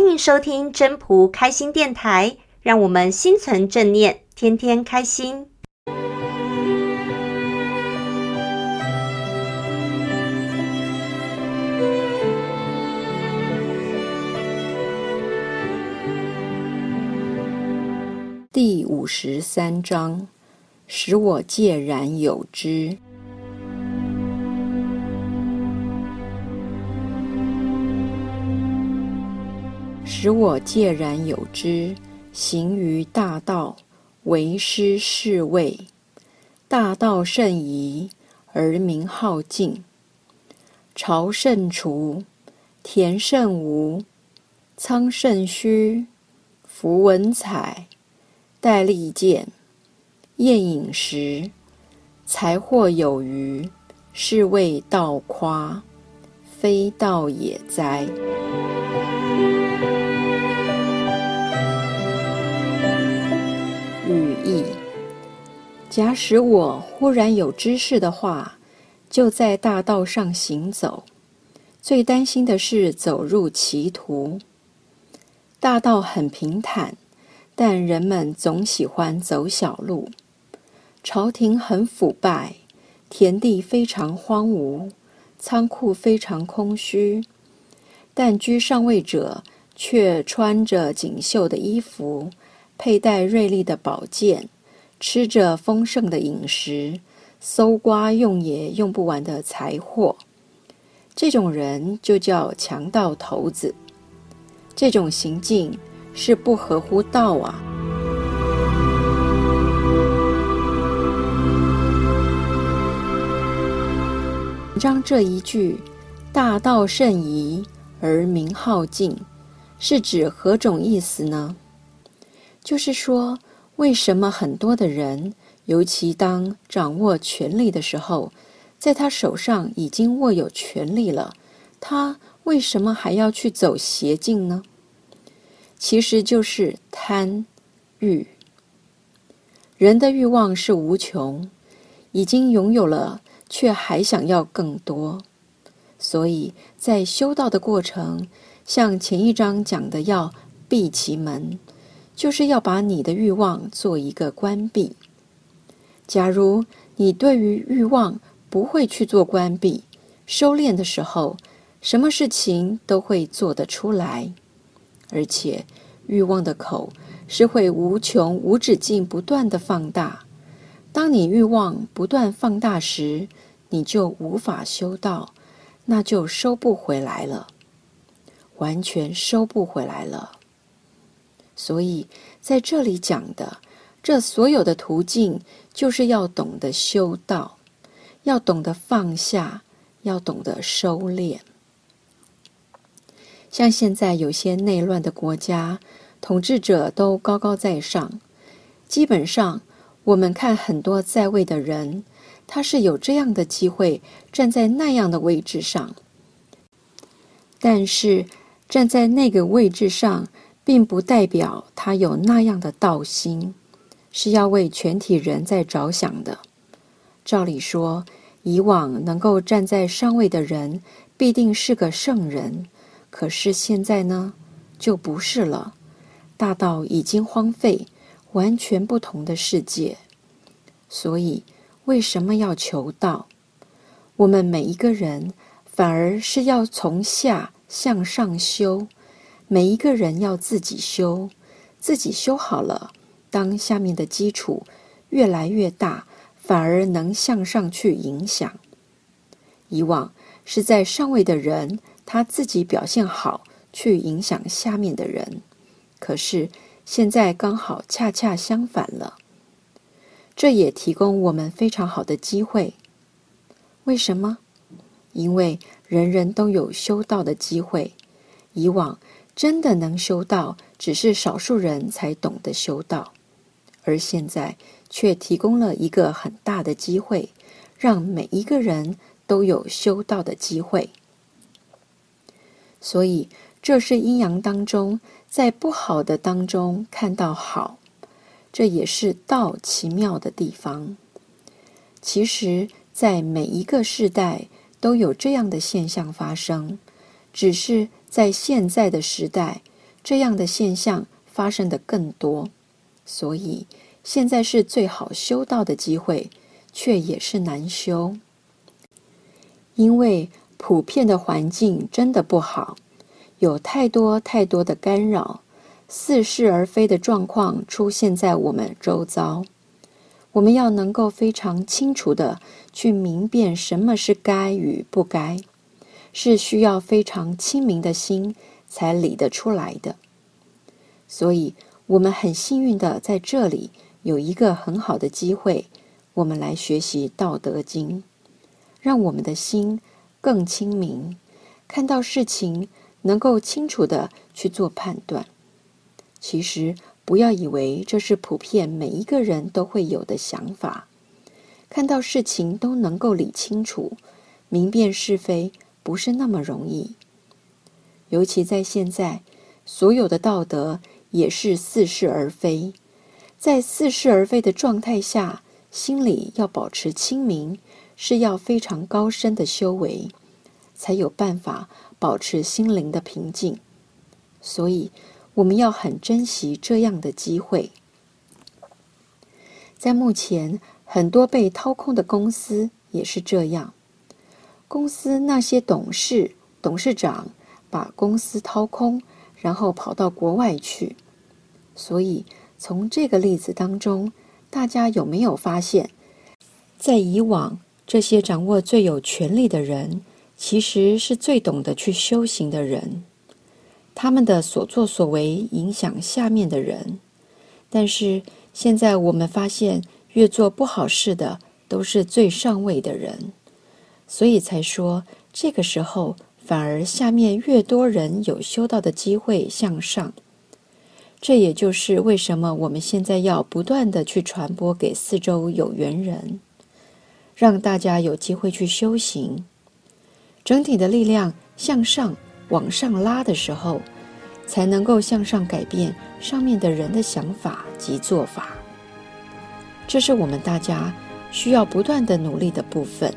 欢迎收听真仆开心电台，让我们心存正念，天天开心。第五十三章，使我介然有之。使我介然有之，行于大道，为师是谓。大道甚夷，而民好径。朝甚除，田甚芜，仓甚虚，夫文采，戴利剑，宴饮食，财货有余，是谓道夸，非道也哉！意：假使我忽然有知识的话，就在大道上行走，最担心的是走入歧途。大道很平坦，但人们总喜欢走小路。朝廷很腐败，田地非常荒芜，仓库非常空虚，但居上位者却穿着锦绣的衣服。佩戴锐利的宝剑，吃着丰盛的饮食，搜刮用也用不完的财货，这种人就叫强盗头子。这种行径是不合乎道啊！文章这一句“大道甚夷，而民好径”，是指何种意思呢？就是说，为什么很多的人，尤其当掌握权力的时候，在他手上已经握有权力了，他为什么还要去走邪径呢？其实就是贪欲。人的欲望是无穷，已经拥有了，却还想要更多。所以在修道的过程，像前一章讲的，要闭其门。就是要把你的欲望做一个关闭。假如你对于欲望不会去做关闭，收敛的时候，什么事情都会做得出来。而且欲望的口是会无穷无止境不断地放大。当你欲望不断放大时，你就无法修道，那就收不回来了，完全收不回来了。所以，在这里讲的这所有的途径，就是要懂得修道，要懂得放下，要懂得收敛。像现在有些内乱的国家，统治者都高高在上，基本上我们看很多在位的人，他是有这样的机会站在那样的位置上，但是站在那个位置上。并不代表他有那样的道心，是要为全体人在着想的。照理说，以往能够站在上位的人，必定是个圣人。可是现在呢，就不是了。大道已经荒废，完全不同的世界。所以，为什么要求道？我们每一个人，反而是要从下向上修。每一个人要自己修，自己修好了，当下面的基础越来越大，反而能向上去影响。以往是在上位的人，他自己表现好，去影响下面的人。可是现在刚好恰恰相反了，这也提供我们非常好的机会。为什么？因为人人都有修道的机会。以往。真的能修道，只是少数人才懂得修道，而现在却提供了一个很大的机会，让每一个人都有修道的机会。所以，这是阴阳当中，在不好的当中看到好，这也是道奇妙的地方。其实，在每一个世代都有这样的现象发生，只是。在现在的时代，这样的现象发生的更多，所以现在是最好修道的机会，却也是难修，因为普遍的环境真的不好，有太多太多的干扰，似是而非的状况出现在我们周遭。我们要能够非常清楚的去明辨什么是该与不该，是需要非常清明的心才理得出来的。所以，我们很幸运的在这里有一个很好的机会，我们来学习《道德经》，让我们的心更清明，看到事情能够清楚地去做判断。其实，不要以为这是普遍每一个人都会有的想法，看到事情都能够理清楚、明辨是非，不是那么容易。尤其在现在，所有的道德也是似是而非，在似是而非的状态下，心里要保持清明，是要非常高深的修为，才有办法保持心灵的平静。所以，我们要很珍惜这样的机会。在目前，很多被掏空的公司也是这样。公司那些董事、董事长把公司掏空，然后跑到国外去。所以，从这个例子当中，大家有没有发现，在以往，这些掌握最有权力的人，其实是最懂得去修行的人。他们的所作所为影响下面的人，但是现在我们发现，越做不好事的都是最上位的人，所以才说这个时候反而下面越多人有修道的机会向上。这也就是为什么我们现在要不断地去传播给四周有缘人，让大家有机会去修行，整体的力量向上。往上拉的时候，才能够向上改变上面的人的想法及做法。这是我们大家需要不断的努力的部分。